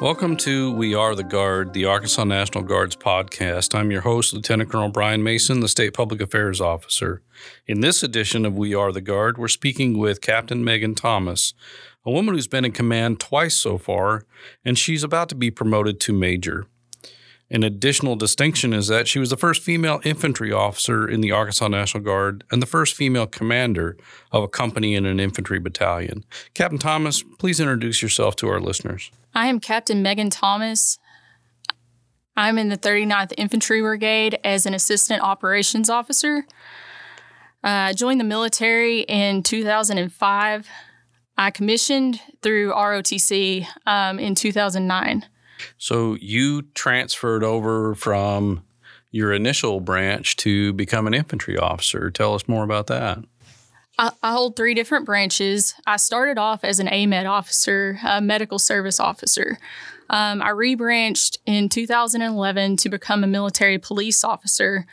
Welcome to We Are the Guard, the Arkansas National Guard's podcast. I'm your host, Lieutenant Colonel Brian Mason, the State Public Affairs Officer. In this edition of We Are the Guard, we're speaking with Captain Megan Thomas, a woman who's been in command twice so far, and she's about to be promoted to major. An additional distinction is that she was the first female infantry officer in the Arkansas National Guard and the first female commander of a company in an infantry battalion. Captain Thomas, please introduce yourself to our listeners. I am Captain Megan Thomas. I'm in the 39th Infantry Brigade as an assistant operations officer. Uh, I joined the military in 2005. I commissioned through ROTC um, in 2009. So you transferred over from your initial branch to become an infantry officer. Tell us more about that. I, hold three different branches. I started off as an AMED officer, a medical service officer. Um, I rebranched in 2011 to become a military police officer.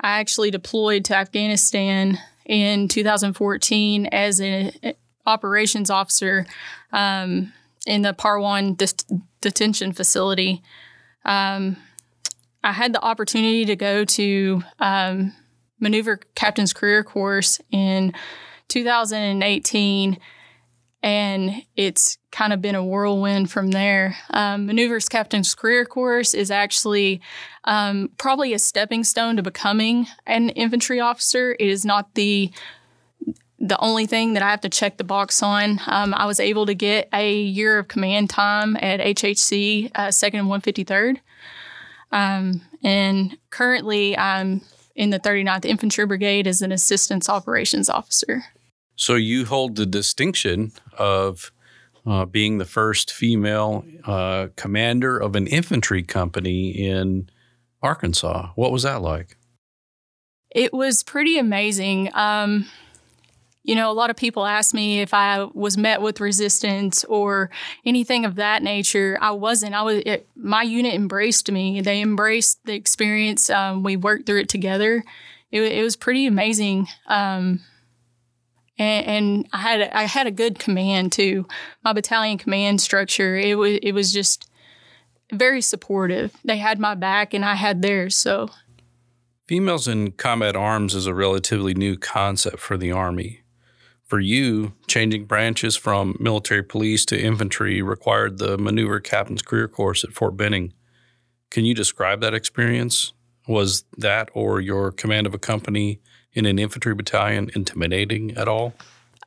I actually deployed to Afghanistan in 2014 as an operations officer um, in the Parwan detention facility. Um, I had the opportunity to go to um, maneuver captain's career course in 2018 and it's kind of been a whirlwind from there. Um, Maneuvers Captain's Career Course is actually um, probably a stepping stone to becoming an infantry officer. It is not the the only thing that I have to check the box on. Um, I was able to get a year of command time at HHC, uh, 2nd and 153rd. Um, and currently, I'm in the 39th Infantry Brigade as an assistance operations officer. So you hold the distinction of uh, being the first female uh, commander of an infantry company in Arkansas. What was that like? It was pretty amazing. Um, you know, a lot of people ask me if I was met with resistance or anything of that nature. I wasn't. I was. It, my unit embraced me. They embraced the experience. Um, we worked through it together. It, it was pretty amazing. Um, and, and, I had I had a good command too. My battalion command structure. It was it was just very supportive. They had my back, and I had theirs. So. Females in combat arms is a relatively new concept for the Army. For you, changing branches from military police to infantry required the maneuver captain's career course at Fort Benning. Can you describe that experience? Was that or your command of a company in an infantry battalion intimidating at all?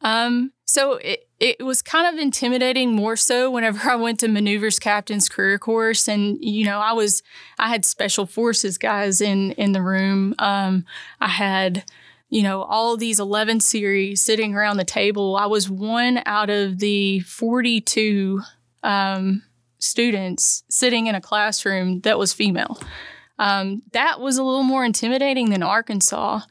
Um, so it, it was kind of intimidating more so whenever I went to maneuvers captain's career course. And, you know, I was, I had special forces guys in, in the room. Um, I had, you know, all these 11 series sitting around the table. I was one out of the 42 um, students sitting in a classroom that was female. Um, that was a little more intimidating than Arkansas.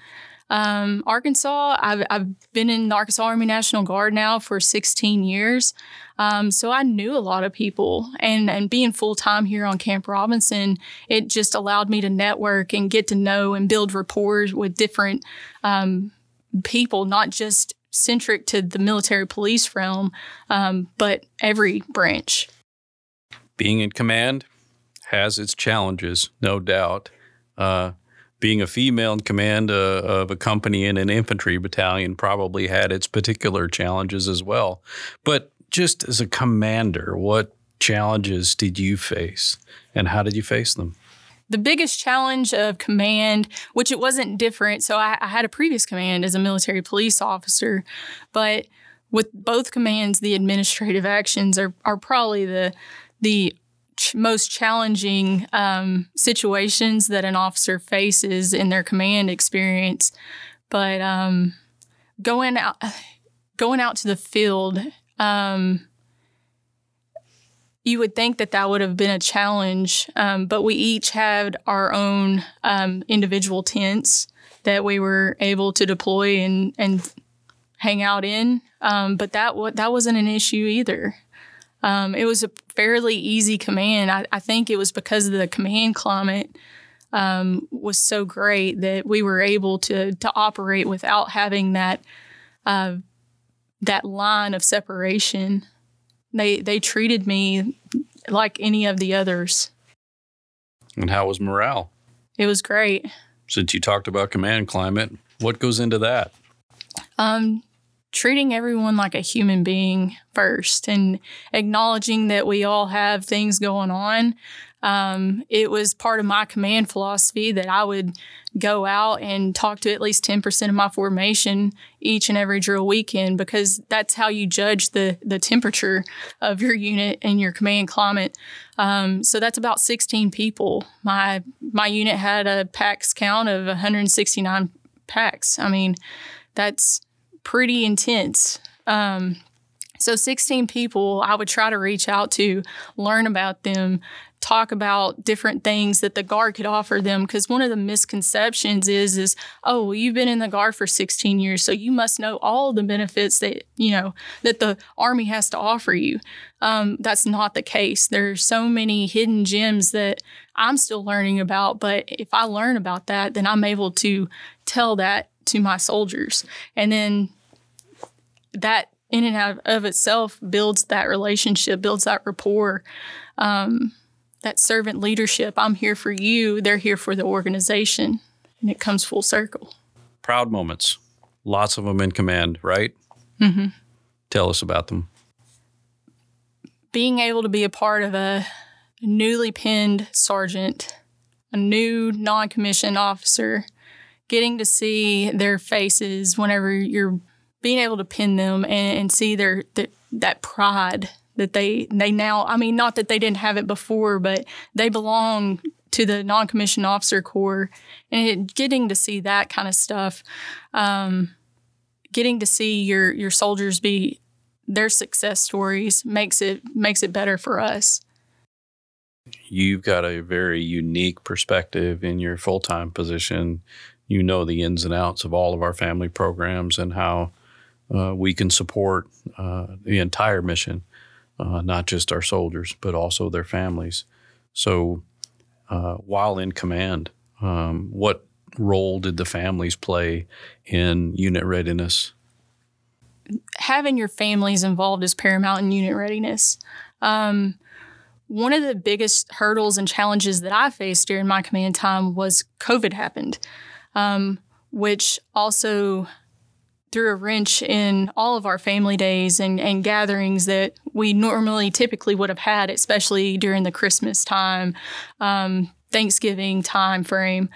Um, Arkansas, I've, I've been in the Arkansas Army National Guard now for 16 years. Um, so I knew a lot of people, and and being full time here on Camp Robinson, it just allowed me to network and get to know and build rapport with different um, people, not just centric to the military police realm, um, but every branch. Being in command has its challenges, no doubt. Uh, being a female in command uh, of a company in an infantry battalion probably had its particular challenges as well. But just as a commander, what challenges did you face and how did you face them? The biggest challenge of command, which it wasn't different, so I, I had a previous command as a military police officer, but with both commands, the administrative actions are, are probably the the ch- most challenging um, situations that an officer faces in their command experience. But um, going out, going out to the field, um, you would think that that would have been a challenge, um, but we each had our own um, individual tents that we were able to deploy and and hang out in. Um, but that that wasn't an issue either. Um, it was a fairly easy command. I, I, think it was because of the command climate um, was so great that we were able to to operate without having that uh, that line of separation. They they treated me like any of the others. And how was morale? It was great. Since you talked about command climate, what goes into that? Um, treating everyone like a human being first and acknowledging that we all have things going on. Um, it was part of my command philosophy that I would go out and talk to at least 10% of my formation each and every drill weekend because that's how you judge the, the temperature of your unit and your command climate. Um, so that's about 16 people. My, my unit had a PAX count of 169 PAX. I mean, that's pretty intense. Um, so 16 people I would try to reach out to, learn about them, talk about different things that the guard could offer them because one of the misconceptions is is oh well, you've been in the guard for 16 years so you must know all the benefits that you know that the army has to offer you. Um, that's not the case. There's so many hidden gems that i'm still learning about but if i learn about that then i'm able to tell that to my soldiers. And then that in and out of itself builds that relationship builds that rapport um, that servant leadership. I'm here for you, they're here for the organization. And it comes full circle. Proud moments, lots of them in command, right? Mm-hmm. Tell us about them. Being able to be a part of a newly pinned sergeant, a new non commissioned officer, getting to see their faces whenever you're being able to pin them and, and see their, their that pride that they they now I mean not that they didn't have it before, but they belong to the non-commissioned officer corps, and it, getting to see that kind of stuff, um, getting to see your your soldiers be their success stories makes it makes it better for us. You've got a very unique perspective in your full time position. You know the ins and outs of all of our family programs and how uh, we can support uh, the entire mission uh, not just our soldiers, but also their families. So, uh, while in command, um, what role did the families play in unit readiness? Having your families involved is paramount in unit readiness. Um, one of the biggest hurdles and challenges that I faced during my command time was COVID happened, um, which also threw a wrench in all of our family days and, and gatherings that we normally typically would have had, especially during the Christmas time, um, Thanksgiving time frame.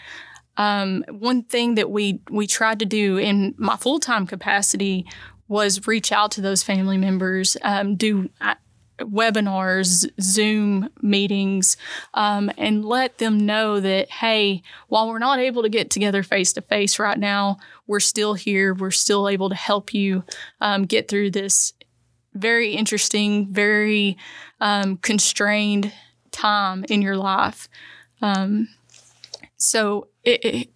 Um, one thing that we we tried to do in my full time capacity was reach out to those family members, um, do webinars, Zoom meetings, um, and let them know that, hey, while we're not able to get together face to face right now, we're still here. We're still able to help you um, get through this very interesting, very um, constrained time in your life. Um, so it, it,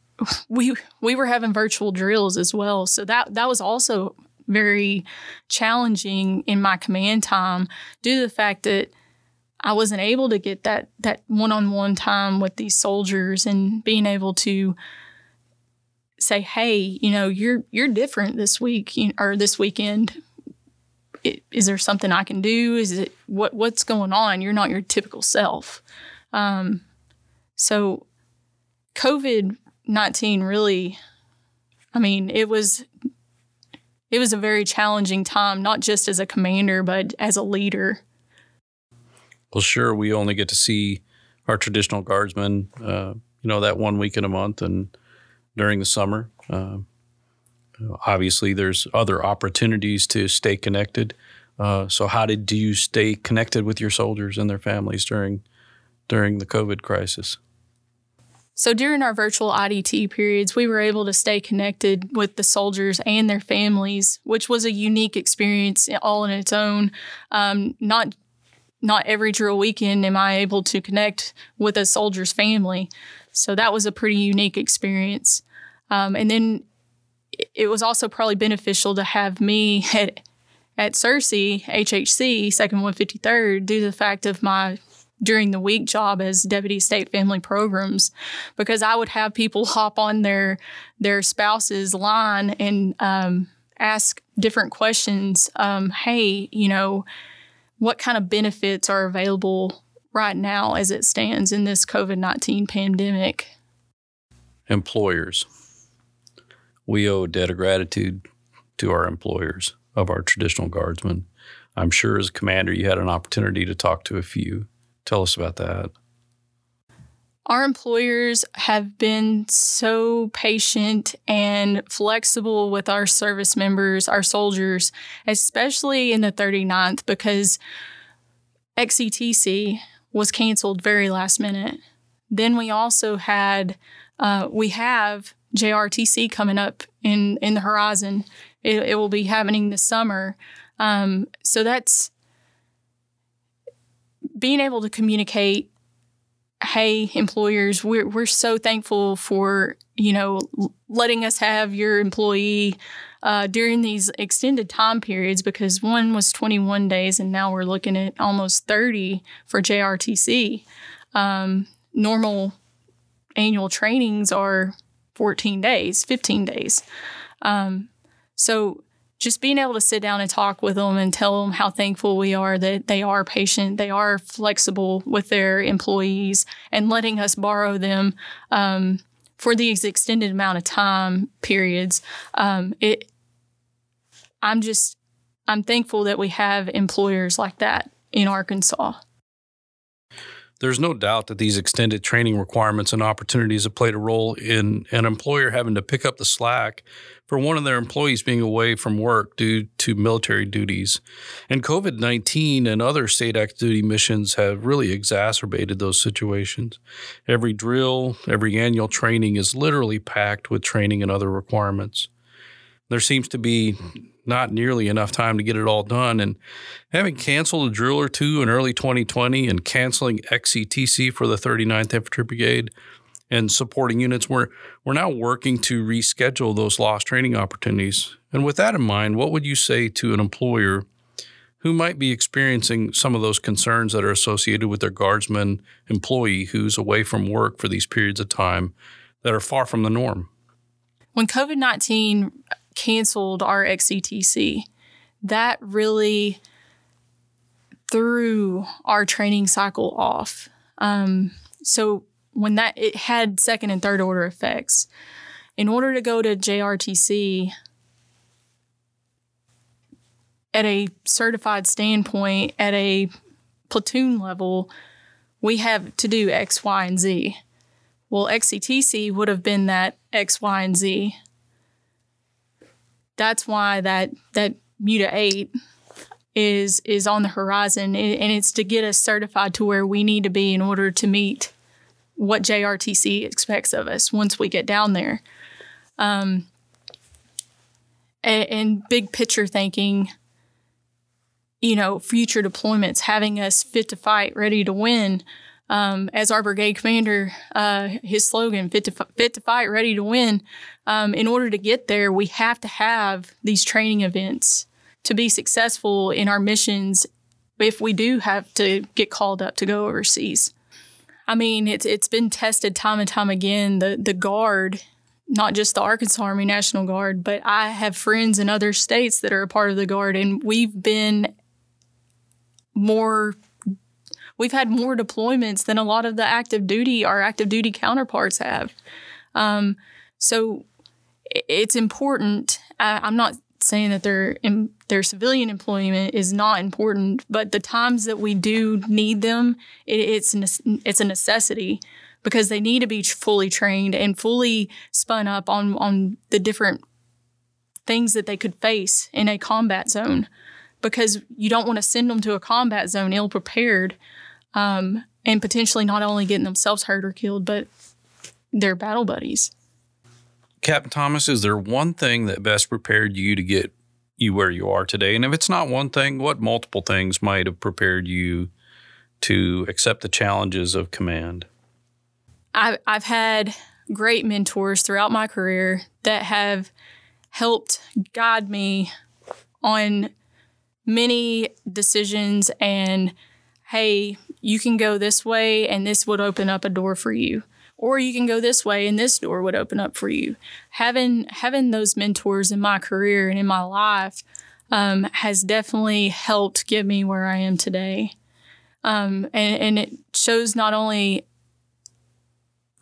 we we were having virtual drills as well. So that that was also very challenging in my command time due to the fact that I wasn't able to get that that one-on-one time with these soldiers and being able to say, "Hey, you know, you're you're different this week or this weekend. Is there something I can do? Is it what what's going on? You're not your typical self." Um, so, COVID nineteen really, I mean, it was it was a very challenging time, not just as a commander, but as a leader. Well, sure, we only get to see our traditional guardsmen, uh, you know, that one week in a month and during the summer. Uh, obviously, there's other opportunities to stay connected. Uh, so, how did do you stay connected with your soldiers and their families during during the COVID crisis? So during our virtual IDT periods, we were able to stay connected with the soldiers and their families, which was a unique experience all in its own. Um, not not every drill weekend am I able to connect with a soldier's family, so that was a pretty unique experience. Um, and then it was also probably beneficial to have me at at Searcy HHC, Second One Fifty Third, due to the fact of my during the week job as deputy state family programs because I would have people hop on their their spouse's line and um, ask different questions. Um, hey, you know, what kind of benefits are available right now as it stands in this COVID 19 pandemic. Employers. We owe a debt of gratitude to our employers of our traditional guardsmen. I'm sure as commander, you had an opportunity to talk to a few. Tell us about that. Our employers have been so patient and flexible with our service members, our soldiers, especially in the 39th, because XCTC was canceled very last minute. Then we also had, uh, we have JRTC coming up in, in the horizon. It, it will be happening this summer. Um, so that's being able to communicate hey employers we're, we're so thankful for you know letting us have your employee uh, during these extended time periods because one was 21 days and now we're looking at almost 30 for jrtc um, normal annual trainings are 14 days 15 days. Um, so just being able to sit down and talk with them and tell them how thankful we are that they are patient, they are flexible with their employees, and letting us borrow them um, for these extended amount of time periods. Um, it, I'm just, I'm thankful that we have employers like that in Arkansas. There's no doubt that these extended training requirements and opportunities have played a role in an employer having to pick up the slack for one of their employees being away from work due to military duties. And COVID 19 and other state active duty missions have really exacerbated those situations. Every drill, every annual training is literally packed with training and other requirements. There seems to be not nearly enough time to get it all done. And having canceled a drill or two in early 2020 and canceling XCTC for the 39th Infantry Brigade and supporting units, we're, we're now working to reschedule those lost training opportunities. And with that in mind, what would you say to an employer who might be experiencing some of those concerns that are associated with their guardsman employee who's away from work for these periods of time that are far from the norm? When COVID 19 canceled our XCTC. That really threw our training cycle off. Um, so when that it had second and third order effects. In order to go to JRTC at a certified standpoint, at a platoon level, we have to do X, Y, and Z. Well, XCTC would have been that X, Y, and Z that's why that that MUTA eight is is on the horizon, and it's to get us certified to where we need to be in order to meet what JRTC expects of us once we get down there. Um, and, and big picture thinking, you know, future deployments, having us fit to fight, ready to win. Um, as our brigade commander, uh, his slogan, fit to, fit to fight, ready to win um, in order to get there, we have to have these training events to be successful in our missions if we do have to get called up to go overseas. I mean, it's it's been tested time and time again. The the guard, not just the Arkansas Army National Guard, but I have friends in other states that are a part of the guard, and we've been more. We've had more deployments than a lot of the active duty, our active duty counterparts have. Um, so it's important. I'm not saying that their their civilian employment is not important, but the times that we do need them, it, it's it's a necessity because they need to be fully trained and fully spun up on on the different things that they could face in a combat zone because you don't want to send them to a combat zone ill prepared um, and potentially not only getting themselves hurt or killed but their battle buddies. Captain Thomas, is there one thing that best prepared you to get you where you are today? And if it's not one thing, what multiple things might have prepared you to accept the challenges of command? I've, I've had great mentors throughout my career that have helped guide me on many decisions and hey, you can go this way and this would open up a door for you or you can go this way and this door would open up for you. Having having those mentors in my career and in my life um, has definitely helped get me where I am today. Um, and, and it shows not only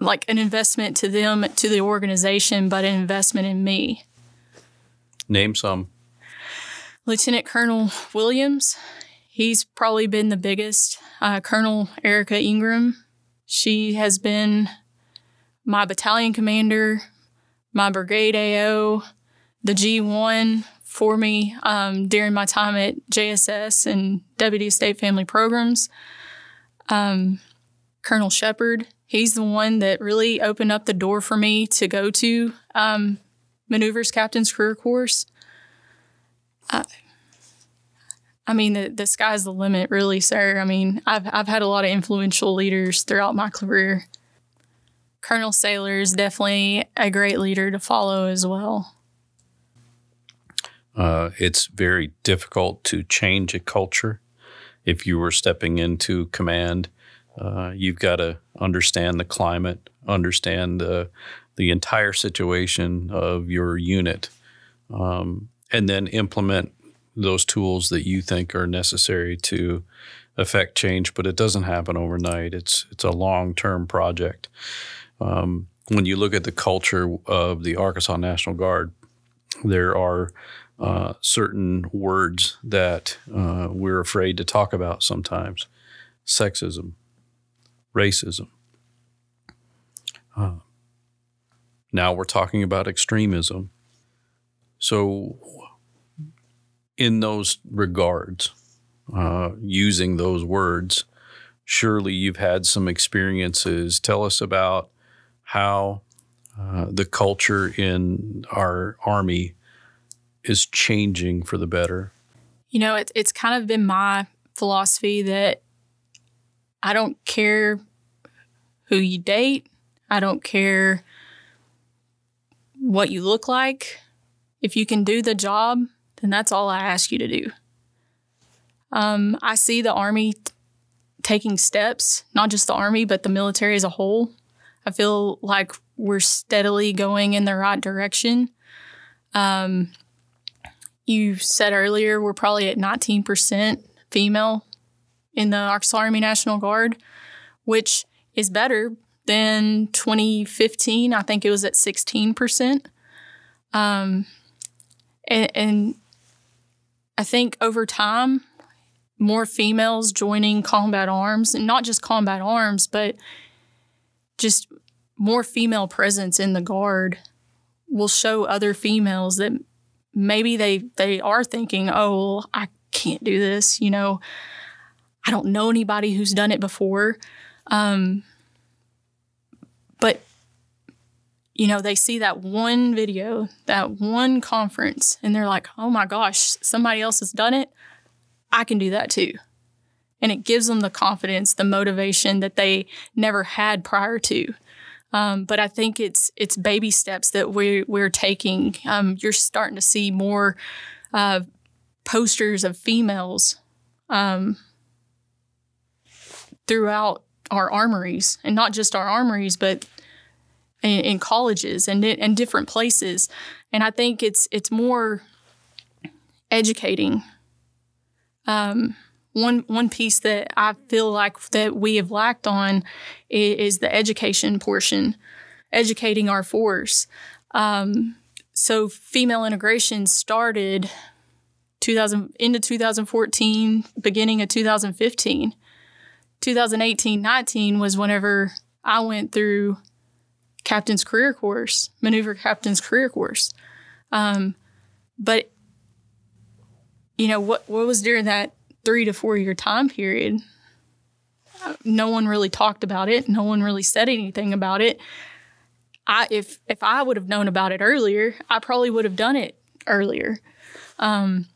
like an investment to them, to the organization, but an investment in me. Name some. Lieutenant Colonel Williams, he's probably been the biggest. Uh, Colonel Erica Ingram, she has been my battalion commander, my brigade AO, the G1 for me um, during my time at JSS and Deputy State Family Programs. Um, Colonel Shepard, he's the one that really opened up the door for me to go to um, Maneuvers Captain's Career Course. I, I mean, the, the sky's the limit, really, sir. I mean, I've, I've had a lot of influential leaders throughout my career. Colonel Sailor is definitely a great leader to follow as well. Uh, it's very difficult to change a culture. If you were stepping into command, uh, you've got to understand the climate, understand the, the entire situation of your unit, um, and then implement those tools that you think are necessary to affect change. But it doesn't happen overnight. It's it's a long term project. Um, when you look at the culture of the Arkansas National Guard, there are uh, certain words that uh, we're afraid to talk about sometimes sexism, racism. Uh, now we're talking about extremism. So, in those regards, uh, using those words, surely you've had some experiences. Tell us about how uh, the culture in our Army is changing for the better. You know, it, it's kind of been my philosophy that I don't care who you date, I don't care what you look like. If you can do the job, then that's all I ask you to do. Um, I see the Army t- taking steps, not just the Army, but the military as a whole, I feel like we're steadily going in the right direction. Um, you said earlier we're probably at 19% female in the Arkansas Army National Guard, which is better than 2015. I think it was at 16%. Um, and, and I think over time, more females joining combat arms, and not just combat arms, but just more female presence in the guard will show other females that maybe they they are thinking, "Oh, well, I can't do this," you know. I don't know anybody who's done it before. Um, but you know, they see that one video, that one conference, and they're like, "Oh my gosh, somebody else has done it. I can do that too." and it gives them the confidence, the motivation that they never had prior to. Um, but I think it's it's baby steps that we we're taking. Um, you're starting to see more uh, posters of females um, throughout our armories, and not just our armories, but in, in colleges and in different places. And I think it's it's more educating. Um, one one piece that I feel like that we have lacked on is, is the education portion, educating our force. Um, so female integration started 2000 into 2014, beginning of 2015. 2018-19 was whenever I went through captain's career course, maneuver captain's career course. Um, but you know what what was during that three to four year time period, no one really talked about it. No one really said anything about it. I if if I would have known about it earlier, I probably would have done it earlier. Um,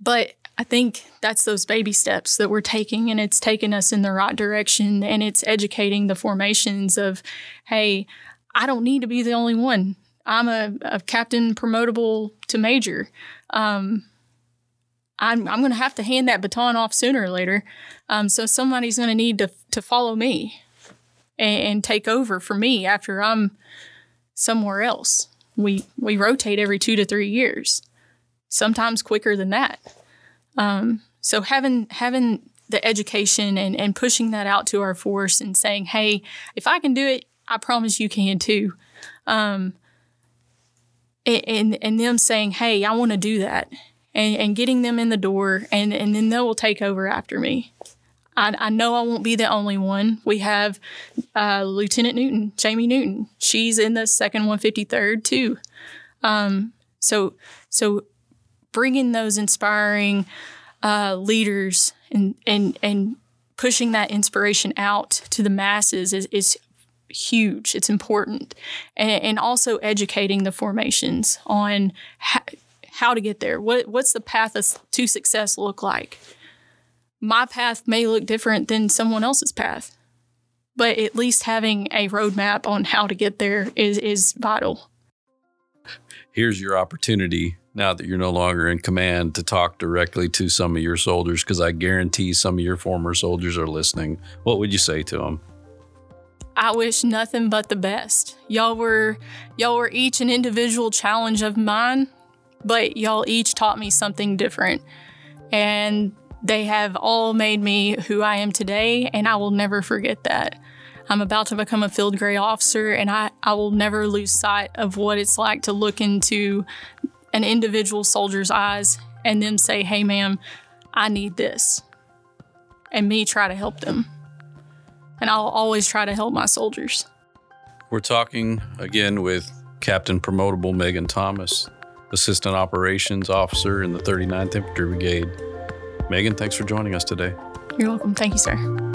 but I think that's those baby steps that we're taking, and it's taking us in the right direction, and it's educating the formations of, hey, I don't need to be the only one. I'm a, a captain promotable to major. Um, I'm, I'm going to have to hand that baton off sooner or later. Um, so somebody's going to need to to follow me and, and, take over for me after I'm somewhere else. We we rotate every two to three years, sometimes quicker than that. Um, so having having the education and, and pushing that out to our force and saying, hey, if I can do it, I promise you can too. Um, and, and them saying, hey, I want to do that. And, and getting them in the door, and, and then they will take over after me. I, I know I won't be the only one. We have uh, Lieutenant Newton, Jamie Newton. She's in the 2nd 153rd too. Um, so, so bringing those inspiring uh, leaders and, and, and pushing that inspiration out to the masses is, is huge. It's important. And, and also educating the formations on how, how to get there. What, what's the path to success look like? My path may look different than someone else's path, but at least having a roadmap on how to get there is, is vital. Here's your opportunity now that you're no longer in command to talk directly to some of your soldiers because I guarantee some of your former soldiers are listening. What would you say to them? I wish nothing but the best. Y'all were y'all were each an individual challenge of mine, but y'all each taught me something different. And they have all made me who I am today, and I will never forget that. I'm about to become a field grade officer, and I, I will never lose sight of what it's like to look into an individual soldier's eyes and them say, Hey, ma'am, I need this. And me try to help them and I'll always try to help my soldiers. We're talking again with Captain Promotable Megan Thomas, Assistant Operations Officer in the 39th Infantry Brigade. Megan, thanks for joining us today. You're welcome. Thank you, sir.